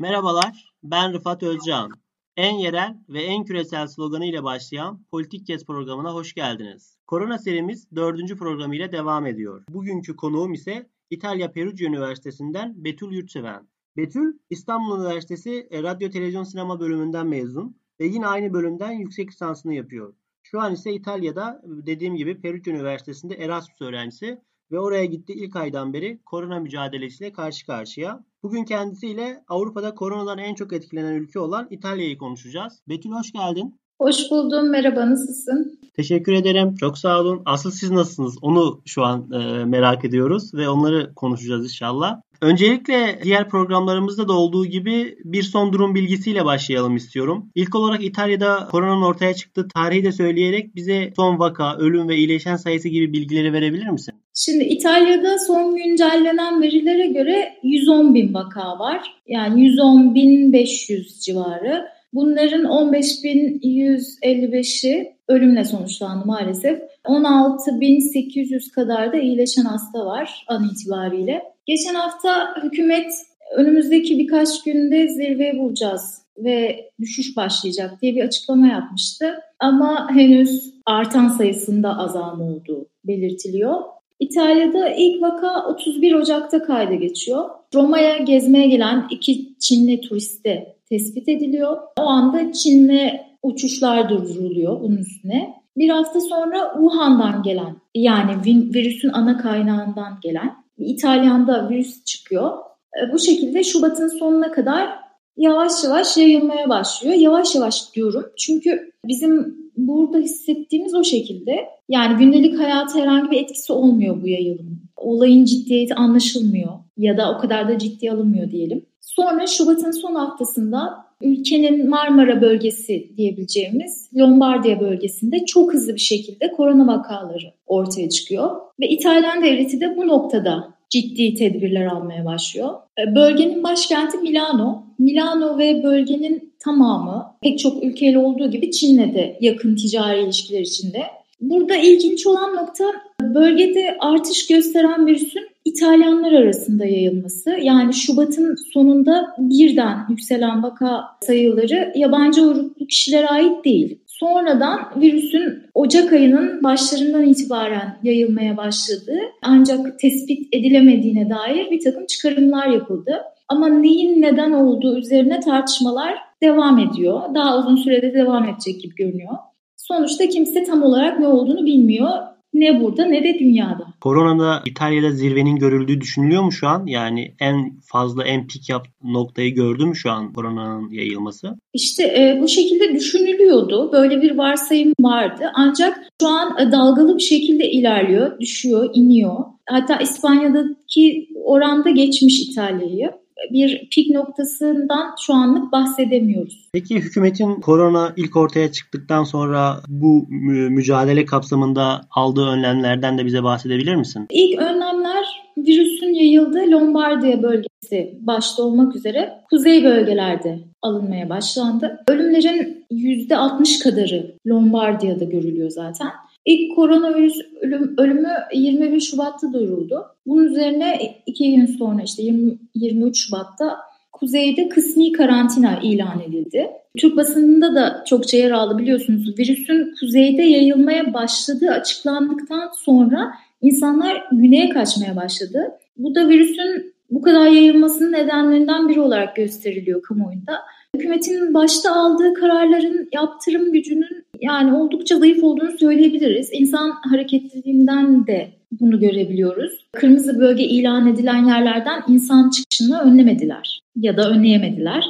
Merhabalar, ben Rıfat Özcan. En yerel ve en küresel sloganı ile başlayan Politik Kes programına hoş geldiniz. Korona serimiz dördüncü programıyla devam ediyor. Bugünkü konuğum ise İtalya Perugia Üniversitesi'nden Betül Yurtseven. Betül, İstanbul Üniversitesi Radyo Televizyon Sinema bölümünden mezun ve yine aynı bölümden yüksek lisansını yapıyor. Şu an ise İtalya'da dediğim gibi Perugia Üniversitesi'nde Erasmus öğrencisi ve oraya gitti ilk aydan beri korona mücadelesiyle karşı karşıya. Bugün kendisiyle Avrupa'da koronadan en çok etkilenen ülke olan İtalya'yı konuşacağız. Betül hoş geldin. Hoş buldum. Merhaba, nasılsın? Teşekkür ederim. Çok sağ olun. Asıl siz nasılsınız? Onu şu an e, merak ediyoruz ve onları konuşacağız inşallah. Öncelikle diğer programlarımızda da olduğu gibi bir son durum bilgisiyle başlayalım istiyorum. İlk olarak İtalya'da koronanın ortaya çıktığı tarihi de söyleyerek bize son vaka, ölüm ve iyileşen sayısı gibi bilgileri verebilir misin? Şimdi İtalya'da son güncellenen verilere göre 110 bin vaka var. Yani 110 bin 500 civarı. Bunların 15.155'i ölümle sonuçlandı maalesef. 16.800 kadar da iyileşen hasta var an itibariyle. Geçen hafta hükümet önümüzdeki birkaç günde zirveye bulacağız ve düşüş başlayacak diye bir açıklama yapmıştı. Ama henüz artan sayısında azalma olduğu belirtiliyor. İtalya'da ilk vaka 31 Ocak'ta kayda geçiyor. Roma'ya gezmeye gelen iki Çinli turiste tespit ediliyor. O anda Çin'le uçuşlar durduruluyor bunun üstüne. Bir hafta sonra Wuhan'dan gelen yani virüsün ana kaynağından gelen İtalyan'da virüs çıkıyor. E, bu şekilde Şubat'ın sonuna kadar yavaş yavaş yayılmaya başlıyor. Yavaş yavaş diyorum çünkü bizim burada hissettiğimiz o şekilde. Yani gündelik hayata herhangi bir etkisi olmuyor bu yayılımın. Olayın ciddiyeti anlaşılmıyor ya da o kadar da ciddiye alınmıyor diyelim. Sonra Şubat'ın son haftasında ülkenin Marmara bölgesi diyebileceğimiz Lombardiya bölgesinde çok hızlı bir şekilde korona vakaları ortaya çıkıyor. Ve İtalyan devleti de bu noktada ciddi tedbirler almaya başlıyor. E, bölgenin başkenti Milano. Milano ve bölgenin tamamı pek çok ülkeyle olduğu gibi Çin'le de yakın ticari ilişkiler içinde. Burada ilginç olan nokta bölgede artış gösteren virüsün İtalyanlar arasında yayılması. Yani Şubat'ın sonunda birden yükselen vaka sayıları yabancı uyruklu kişilere ait değil. Sonradan virüsün Ocak ayının başlarından itibaren yayılmaya başladığı ancak tespit edilemediğine dair bir takım çıkarımlar yapıldı. Ama neyin neden olduğu üzerine tartışmalar devam ediyor. Daha uzun sürede devam edecek gibi görünüyor. Sonuçta kimse tam olarak ne olduğunu bilmiyor. Ne burada ne de dünyada. Koronada İtalya'da zirvenin görüldüğü düşünülüyor mu şu an? Yani en fazla en pik yap noktayı gördü mü şu an koronanın yayılması? İşte e, bu şekilde düşünülüyordu. Böyle bir varsayım vardı. Ancak şu an e, dalgalı bir şekilde ilerliyor, düşüyor, iniyor. Hatta İspanya'daki oranda geçmiş İtalya'yı bir pik noktasından şu anlık bahsedemiyoruz. Peki hükümetin korona ilk ortaya çıktıktan sonra bu mücadele kapsamında aldığı önlemlerden de bize bahsedebilir misin? İlk önlemler virüsün yayıldığı Lombardiya bölgesi başta olmak üzere kuzey bölgelerde alınmaya başlandı. Ölümlerin %60 kadarı Lombardiya'da görülüyor zaten. İlk koronavirüs ölüm, ölümü 21 Şubat'ta duyuruldu. Bunun üzerine iki gün sonra işte 20, 23 Şubat'ta kuzeyde kısmi karantina ilan edildi. Türk basınında da çokça yer aldı biliyorsunuz. Virüsün kuzeyde yayılmaya başladığı açıklandıktan sonra insanlar güneye kaçmaya başladı. Bu da virüsün bu kadar yayılmasının nedenlerinden biri olarak gösteriliyor kamuoyunda. Hükümetin başta aldığı kararların yaptırım gücünün yani oldukça zayıf olduğunu söyleyebiliriz. İnsan hareketliliğinden de bunu görebiliyoruz. Kırmızı bölge ilan edilen yerlerden insan çıkışını önlemediler ya da önleyemediler.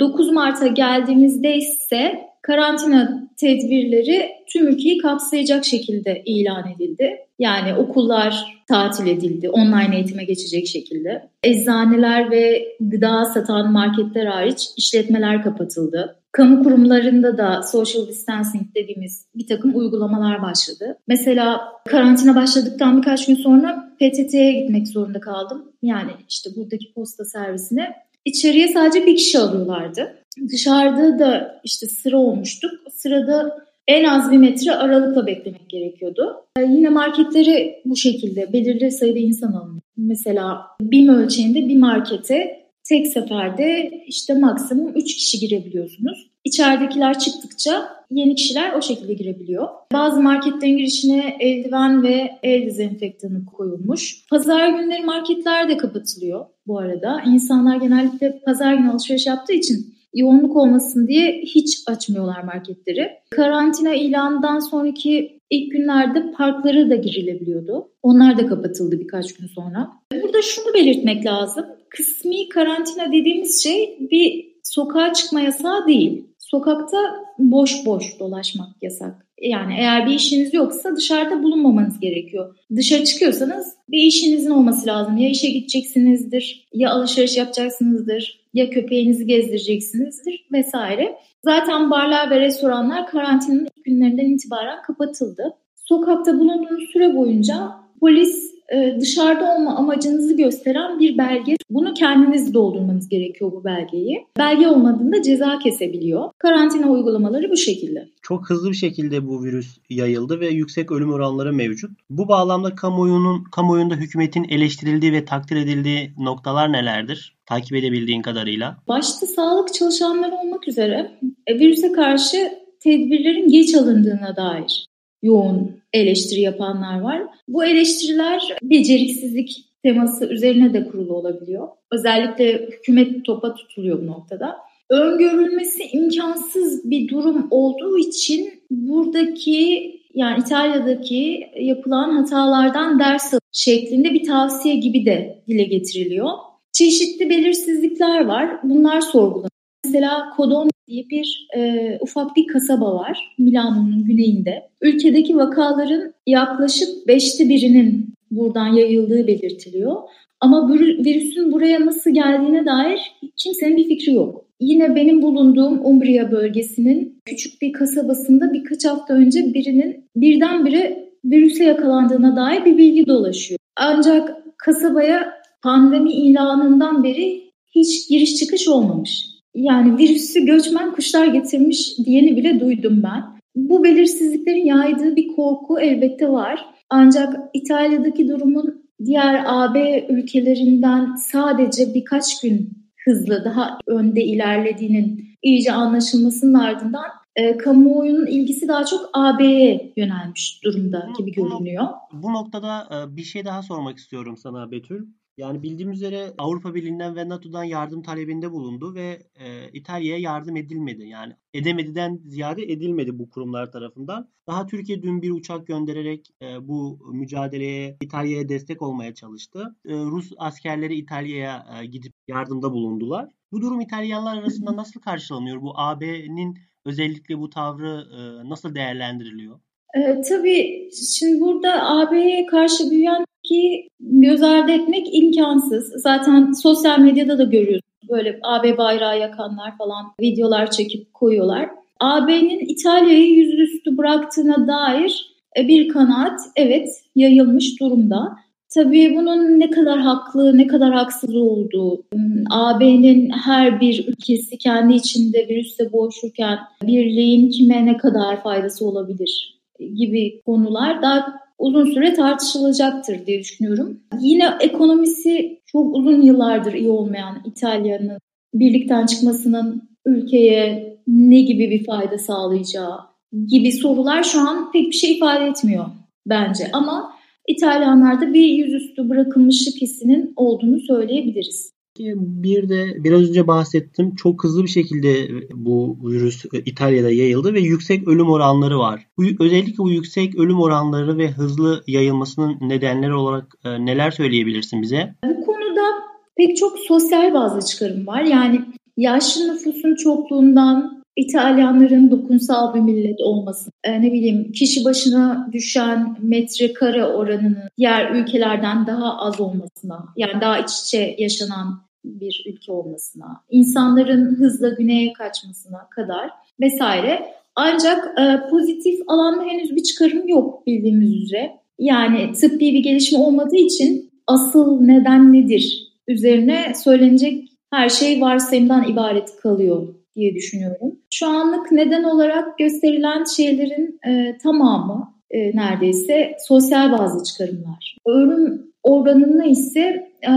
9 e, Mart'a geldiğimizde ise karantina tedbirleri tüm ülkeyi kapsayacak şekilde ilan edildi. Yani okullar tatil edildi, online eğitime geçecek şekilde. Eczaneler ve gıda satan marketler hariç işletmeler kapatıldı. Kamu kurumlarında da social distancing dediğimiz bir takım uygulamalar başladı. Mesela karantina başladıktan birkaç gün sonra PTT'ye gitmek zorunda kaldım. Yani işte buradaki posta servisine. İçeriye sadece bir kişi alıyorlardı. Dışarıda da işte sıra olmuştuk. Sırada en az bir metre aralıkla beklemek gerekiyordu. Ee, yine marketleri bu şekilde belirli sayıda insan alınıyor. Mesela BİM ölçeğinde bir markete tek seferde işte maksimum 3 kişi girebiliyorsunuz. İçeridekiler çıktıkça yeni kişiler o şekilde girebiliyor. Bazı marketlerin girişine eldiven ve el dezenfektanı koyulmuş. Pazar günleri marketler de kapatılıyor bu arada. İnsanlar genellikle pazar günü alışveriş yaptığı için yoğunluk olmasın diye hiç açmıyorlar marketleri. Karantina ilanından sonraki ilk günlerde parklara da girilebiliyordu. Onlar da kapatıldı birkaç gün sonra. Burada şunu belirtmek lazım. Kısmi karantina dediğimiz şey bir sokağa çıkma yasağı değil. Sokakta boş boş dolaşmak yasak. Yani eğer bir işiniz yoksa dışarıda bulunmamanız gerekiyor. Dışarı çıkıyorsanız bir işinizin olması lazım. Ya işe gideceksinizdir, ya alışveriş yapacaksınızdır, ya köpeğinizi gezdireceksinizdir vesaire. Zaten barlar ve restoranlar karantinanın ilk günlerinden itibaren kapatıldı. Sokakta bulunduğunuz süre boyunca polis e, dışarıda olma amacınızı gösteren bir belge. Bunu kendiniz doldurmanız gerekiyor bu belgeyi. Belge olmadığında ceza kesebiliyor. Karantina uygulamaları bu şekilde. Çok hızlı bir şekilde bu virüs yayıldı ve yüksek ölüm oranları mevcut. Bu bağlamda kamuoyunun kamuoyunda hükümetin eleştirildiği ve takdir edildiği noktalar nelerdir? Takip edebildiğin kadarıyla. Başta sağlık çalışanları olmak üzere e, virüse karşı tedbirlerin geç alındığına dair yoğun eleştiri yapanlar var. Bu eleştiriler beceriksizlik teması üzerine de kurulu olabiliyor. Özellikle hükümet topa tutuluyor bu noktada. Öngörülmesi imkansız bir durum olduğu için buradaki yani İtalya'daki yapılan hatalardan ders şeklinde bir tavsiye gibi de dile getiriliyor. Çeşitli belirsizlikler var. Bunlar sorgulanıyor. Mesela Kodon diye bir e, ufak bir kasaba var Milano'nun güneyinde. Ülkedeki vakaların yaklaşık beşte birinin buradan yayıldığı belirtiliyor. Ama virüsün buraya nasıl geldiğine dair kimsenin bir fikri yok. Yine benim bulunduğum Umbria bölgesinin küçük bir kasabasında birkaç hafta önce birinin birdenbire virüse yakalandığına dair bir bilgi dolaşıyor. Ancak kasabaya pandemi ilanından beri hiç giriş çıkış olmamış. Yani virüsü göçmen kuşlar getirmiş diyeni bile duydum ben. Bu belirsizliklerin yaydığı bir korku elbette var. Ancak İtalya'daki durumun diğer AB ülkelerinden sadece birkaç gün hızlı daha önde ilerlediğinin iyice anlaşılmasının ardından e, kamuoyunun ilgisi daha çok AB'ye yönelmiş durumda gibi görünüyor. Bu, noktada e, bir şey daha sormak istiyorum sana Betül. Yani bildiğim üzere Avrupa Birliği'nden ve NATO'dan yardım talebinde bulundu ve e, İtalya'ya yardım edilmedi. Yani edemediden ziyade edilmedi bu kurumlar tarafından. Daha Türkiye dün bir uçak göndererek e, bu mücadeleye İtalya'ya destek olmaya çalıştı. E, Rus askerleri İtalya'ya e, gidip yardımda bulundular. Bu durum İtalyanlar arasında nasıl karşılanıyor? Bu AB'nin özellikle bu tavrı e, nasıl değerlendiriliyor? E, tabii şimdi burada AB'ye karşı büyüyen ki göz ardı etmek imkansız. Zaten sosyal medyada da görüyoruz. Böyle AB bayrağı yakanlar falan videolar çekip koyuyorlar. AB'nin İtalya'yı yüzüstü bıraktığına dair e, bir kanaat evet yayılmış durumda. Tabii bunun ne kadar haklı, ne kadar haksız olduğu, AB'nin her bir ülkesi kendi içinde virüsle boğuşurken birliğin kime ne kadar faydası olabilir gibi konular daha uzun süre tartışılacaktır diye düşünüyorum. Yine ekonomisi çok uzun yıllardır iyi olmayan İtalya'nın birlikten çıkmasının ülkeye ne gibi bir fayda sağlayacağı gibi sorular şu an pek bir şey ifade etmiyor bence. Ama İtalyanlarda bir yüzüstü bırakılmışlık hissinin olduğunu söyleyebiliriz. Bir de biraz önce bahsettim çok hızlı bir şekilde bu virüs İtalya'da yayıldı ve yüksek ölüm oranları var. Bu, özellikle bu yüksek ölüm oranları ve hızlı yayılmasının nedenleri olarak e, neler söyleyebilirsin bize? Bu konuda pek çok sosyal bazı çıkarım var. Yani yaşlı nüfusun çokluğundan İtalyanların dokunsal bir millet olması, e, ne bileyim kişi başına düşen metrekare oranının diğer ülkelerden daha az olmasına, yani daha iç içe yaşanan bir ülke olmasına, insanların hızla güneye kaçmasına kadar vesaire. Ancak e, pozitif alanda henüz bir çıkarım yok bildiğimiz üzere. Yani tıbbi bir gelişme olmadığı için asıl neden nedir üzerine söylenecek her şey varsayımdan ibaret kalıyor diye düşünüyorum. Şu anlık neden olarak gösterilen şeylerin e, tamamı e, neredeyse sosyal bazı çıkarımlar. Ölüm oranını ise e,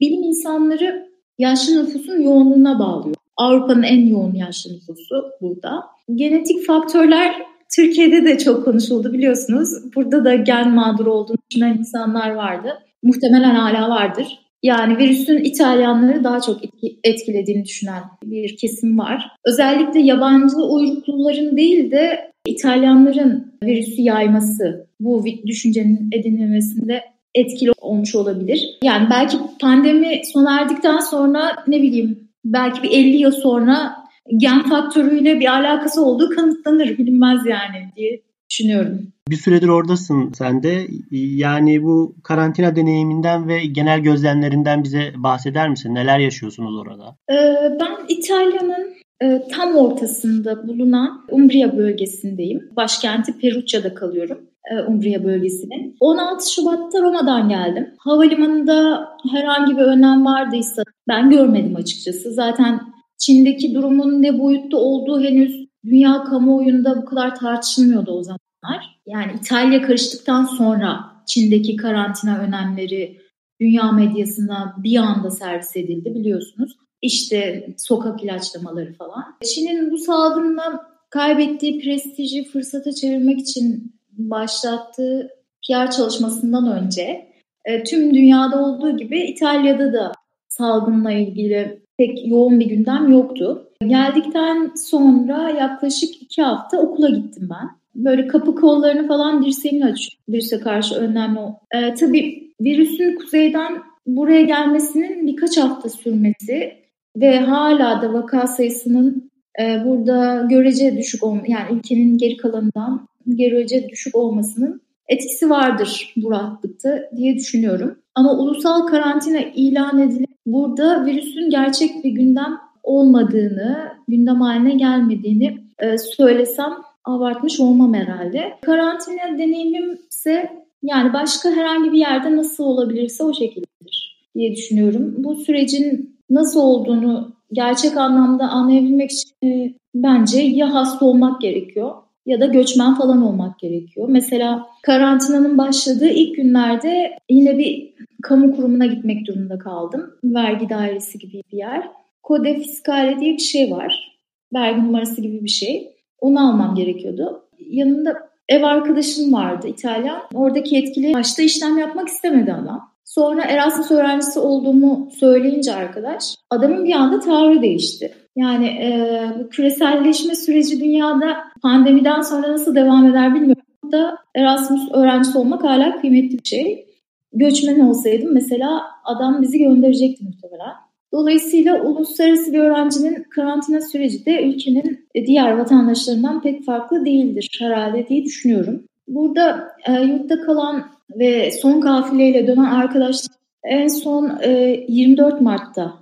bilim insanları yaşlı nüfusun yoğunluğuna bağlıyor. Avrupa'nın en yoğun yaşlı nüfusu burada. Genetik faktörler Türkiye'de de çok konuşuldu biliyorsunuz. Burada da gen mağduru olduğunu düşünen insanlar vardı. Muhtemelen hala vardır. Yani virüsün İtalyanları daha çok etkilediğini düşünen bir kesim var. Özellikle yabancı uyrukluların değil de İtalyanların virüsü yayması bu düşüncenin edinilmesinde etkili olmuş olabilir. Yani belki pandemi sona erdikten sonra ne bileyim belki bir 50 yıl sonra gen faktörüyle bir alakası olduğu kanıtlanır bilinmez yani diye düşünüyorum. Bir süredir oradasın sen de. Yani bu karantina deneyiminden ve genel gözlemlerinden bize bahseder misin? Neler yaşıyorsunuz orada? Ee, ben İtalya'nın e, tam ortasında bulunan Umbria bölgesindeyim. Başkenti Peruccia'da kalıyorum. E, Umbria bölgesinin. 16 Şubat'ta Roma'dan geldim. Havalimanında herhangi bir önlem vardıysa ben görmedim açıkçası. Zaten Çin'deki durumun ne boyutta olduğu henüz dünya kamuoyunda bu kadar tartışılmıyordu o zamanlar. Yani İtalya karıştıktan sonra Çin'deki karantina önlemleri dünya medyasına bir anda servis edildi biliyorsunuz. İşte sokak ilaçlamaları falan. Çin'in bu salgınla kaybettiği prestiji fırsata çevirmek için başlattığı PR çalışmasından önce e, tüm dünyada olduğu gibi İtalya'da da salgınla ilgili pek yoğun bir gündem yoktu. Geldikten sonra yaklaşık iki hafta okula gittim ben. Böyle kapı kollarını falan dirseğimle açıyorum. Virüse karşı önlemli. Ee, tabii virüsün kuzeyden buraya gelmesinin birkaç hafta sürmesi ve hala da vaka sayısının e, burada görece düşük olma, yani ülkenin geri kalanından görece düşük olmasının etkisi vardır bu rahatlıkta diye düşünüyorum. Ama ulusal karantina ilan edilip burada virüsün gerçek bir gündem olmadığını, gündem haline gelmediğini e, söylesem abartmış olmam herhalde. Karantina deneyimim ise yani başka herhangi bir yerde nasıl olabilirse o şekildedir diye düşünüyorum. Bu sürecin nasıl olduğunu gerçek anlamda anlayabilmek için e, bence ya hasta olmak gerekiyor ya da göçmen falan olmak gerekiyor. Mesela karantinanın başladığı ilk günlerde yine bir kamu kurumuna gitmek durumunda kaldım. Vergi dairesi gibi bir yer. Kode Fiskale diye bir şey var. Vergi numarası gibi bir şey. Onu almam gerekiyordu. Yanımda ev arkadaşım vardı İtalyan. Oradaki yetkili başta işlem yapmak istemedi adam. Sonra Erasmus öğrencisi olduğumu söyleyince arkadaş adamın bir anda tavrı değişti. Yani e, bu küreselleşme süreci dünyada pandemiden sonra nasıl devam eder bilmiyorum. Da Erasmus öğrencisi olmak hala kıymetli bir şey. Göçmen olsaydım mesela adam bizi gönderecekti muhtemelen. Dolayısıyla uluslararası bir öğrencinin karantina süreci de ülkenin diğer vatandaşlarından pek farklı değildir herhalde diye düşünüyorum. Burada e, yurtta kalan ve son kafileyle dönen arkadaşlar en son e, 24 Mart'ta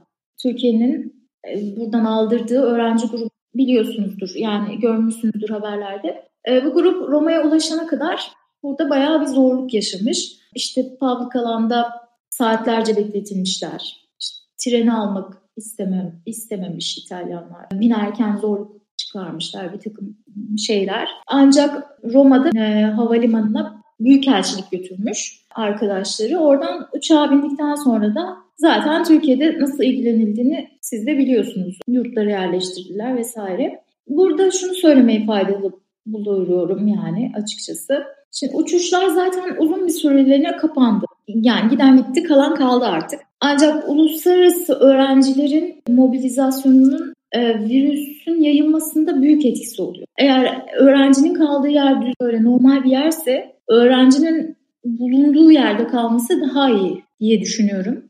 Türkiye'nin e, buradan aldırdığı öğrenci grubu biliyorsunuzdur. Yani görmüşsünüzdür haberlerde. E, bu grup Roma'ya ulaşana kadar burada bayağı bir zorluk yaşamış. İşte public alanda saatlerce bekletilmişler. İşte, treni almak istemem, istememiş İtalyanlar. Binerken zorluk çıkarmışlar bir takım şeyler. Ancak Roma'da e, havalimanına büyükelçilik götürmüş arkadaşları. Oradan uçağa bindikten sonra da zaten Türkiye'de nasıl ilgilenildiğini siz de biliyorsunuz. Yurtlara yerleştirdiler vesaire. Burada şunu söylemeyi faydalı buluyorum yani açıkçası. Şimdi uçuşlar zaten uzun bir süreliğine kapandı. Yani giden gitti kalan kaldı artık. Ancak uluslararası öğrencilerin mobilizasyonunun e, virüsün yayılmasında büyük etkisi oluyor. Eğer öğrencinin kaldığı yer böyle normal bir yerse öğrencinin bulunduğu yerde kalması daha iyi diye düşünüyorum.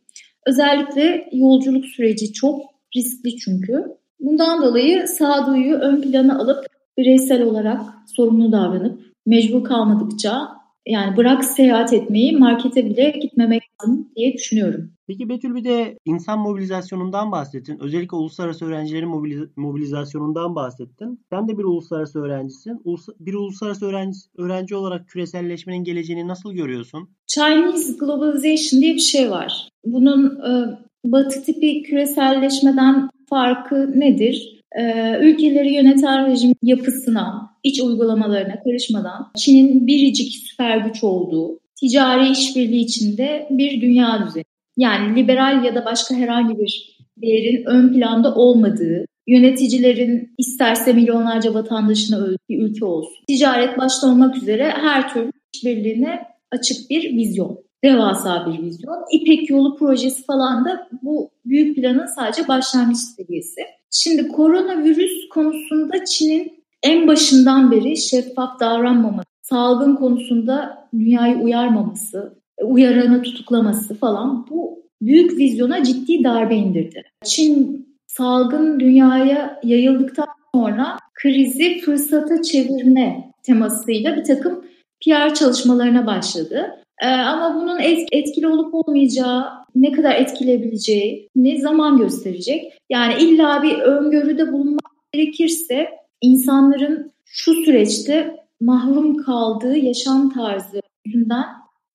Özellikle yolculuk süreci çok riskli çünkü. Bundan dolayı sağduyu ön plana alıp bireysel olarak sorumlu davranıp mecbur kalmadıkça yani bırak seyahat etmeyi markete bile gitmemek lazım diye düşünüyorum. Peki Betül bir de insan mobilizasyonundan bahsettin. Özellikle uluslararası öğrencilerin mobiliz- mobilizasyonundan bahsettin. Sen de bir uluslararası öğrencisin. Ulus- bir uluslararası öğrenci, öğrenci olarak küreselleşmenin geleceğini nasıl görüyorsun? Chinese Globalization diye bir şey var. Bunun e, batı tipi küreselleşmeden farkı nedir? E, ülkeleri yöneten rejim yapısına, iç uygulamalarına karışmadan Çin'in biricik süper güç olduğu, ticari işbirliği içinde bir dünya düzeni. Yani liberal ya da başka herhangi bir değerin ön planda olmadığı, yöneticilerin isterse milyonlarca vatandaşını öldüğü bir ülke olsun. Ticaret başta olmak üzere her türlü işbirliğine açık bir vizyon. Devasa bir vizyon. İpek Yolu projesi falan da bu büyük planın sadece başlangıç seviyesi. Şimdi koronavirüs konusunda Çin'in en başından beri şeffaf davranmaması, salgın konusunda dünyayı uyarmaması, uyaranı tutuklaması falan bu büyük vizyona ciddi darbe indirdi. Çin salgın dünyaya yayıldıktan sonra krizi fırsata çevirme temasıyla bir takım PR çalışmalarına başladı. Ee, ama bunun etkili olup olmayacağı, ne kadar etkileyebileceği ne zaman gösterecek. Yani illa bir öngörüde bulunmak gerekirse insanların şu süreçte mahrum kaldığı yaşam tarzı yüzünden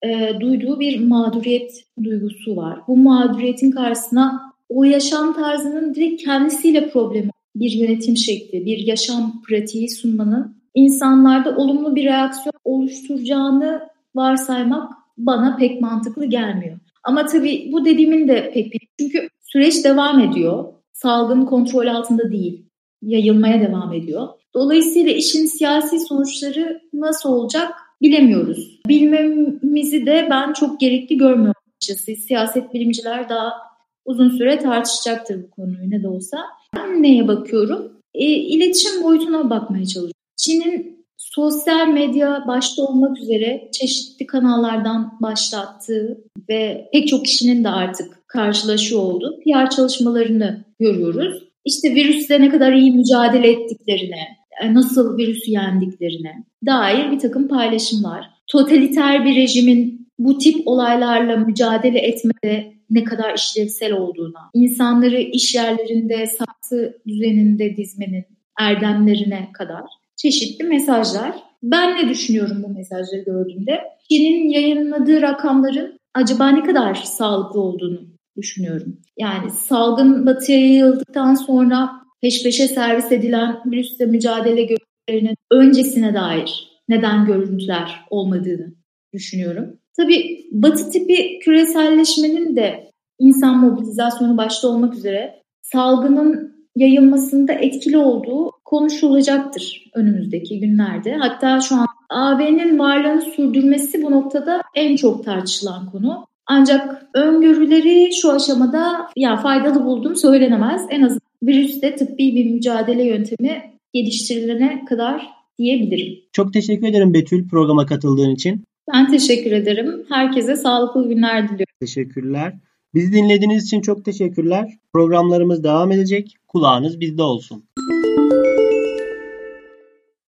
e, duyduğu bir mağduriyet duygusu var. Bu mağduriyetin karşısına o yaşam tarzının direkt kendisiyle problemi bir yönetim şekli, bir yaşam pratiği sunmanın insanlarda olumlu bir reaksiyon oluşturacağını varsaymak bana pek mantıklı gelmiyor. Ama tabii bu dediğimin de pek bir çünkü süreç devam ediyor. Salgın kontrol altında değil. Yayılmaya devam ediyor. Dolayısıyla işin siyasi sonuçları nasıl olacak bilemiyoruz. Bilmemizi de ben çok gerekli görmüyorum açıkçası. Siyaset bilimciler daha uzun süre tartışacaktır bu konuyu ne de olsa. Ben neye bakıyorum? E, iletişim boyutuna bakmaya çalışıyorum. Çin'in sosyal medya başta olmak üzere çeşitli kanallardan başlattığı ve pek çok kişinin de artık karşılaşıyor olduğu PR çalışmalarını görüyoruz. İşte virüsle ne kadar iyi mücadele ettiklerine, nasıl virüsü yendiklerine dair bir takım paylaşımlar. Totaliter bir rejimin bu tip olaylarla mücadele etmede ne kadar işlevsel olduğuna, insanları iş yerlerinde saksı düzeninde dizmenin erdemlerine kadar çeşitli mesajlar. Ben ne düşünüyorum bu mesajları gördüğümde? Çin'in yayınladığı rakamların acaba ne kadar sağlıklı olduğunu düşünüyorum. Yani salgın batıya yayıldıktan sonra peş peşe servis edilen virüsle mücadele görüntülerinin öncesine dair neden görüntüler olmadığını düşünüyorum. Tabii batı tipi küreselleşmenin de insan mobilizasyonu başta olmak üzere salgının yayılmasında etkili olduğu konuşulacaktır önümüzdeki günlerde. Hatta şu an AB'nin varlığını sürdürmesi bu noktada en çok tartışılan konu. Ancak öngörüleri şu aşamada ya faydalı buldum söylenemez. En azından virüste tıbbi bir mücadele yöntemi geliştirilene kadar diyebilirim. Çok teşekkür ederim Betül programa katıldığın için. Ben teşekkür ederim. Herkese sağlıklı günler diliyorum. Teşekkürler. Bizi dinlediğiniz için çok teşekkürler. Programlarımız devam edecek. Kulağınız bizde olsun.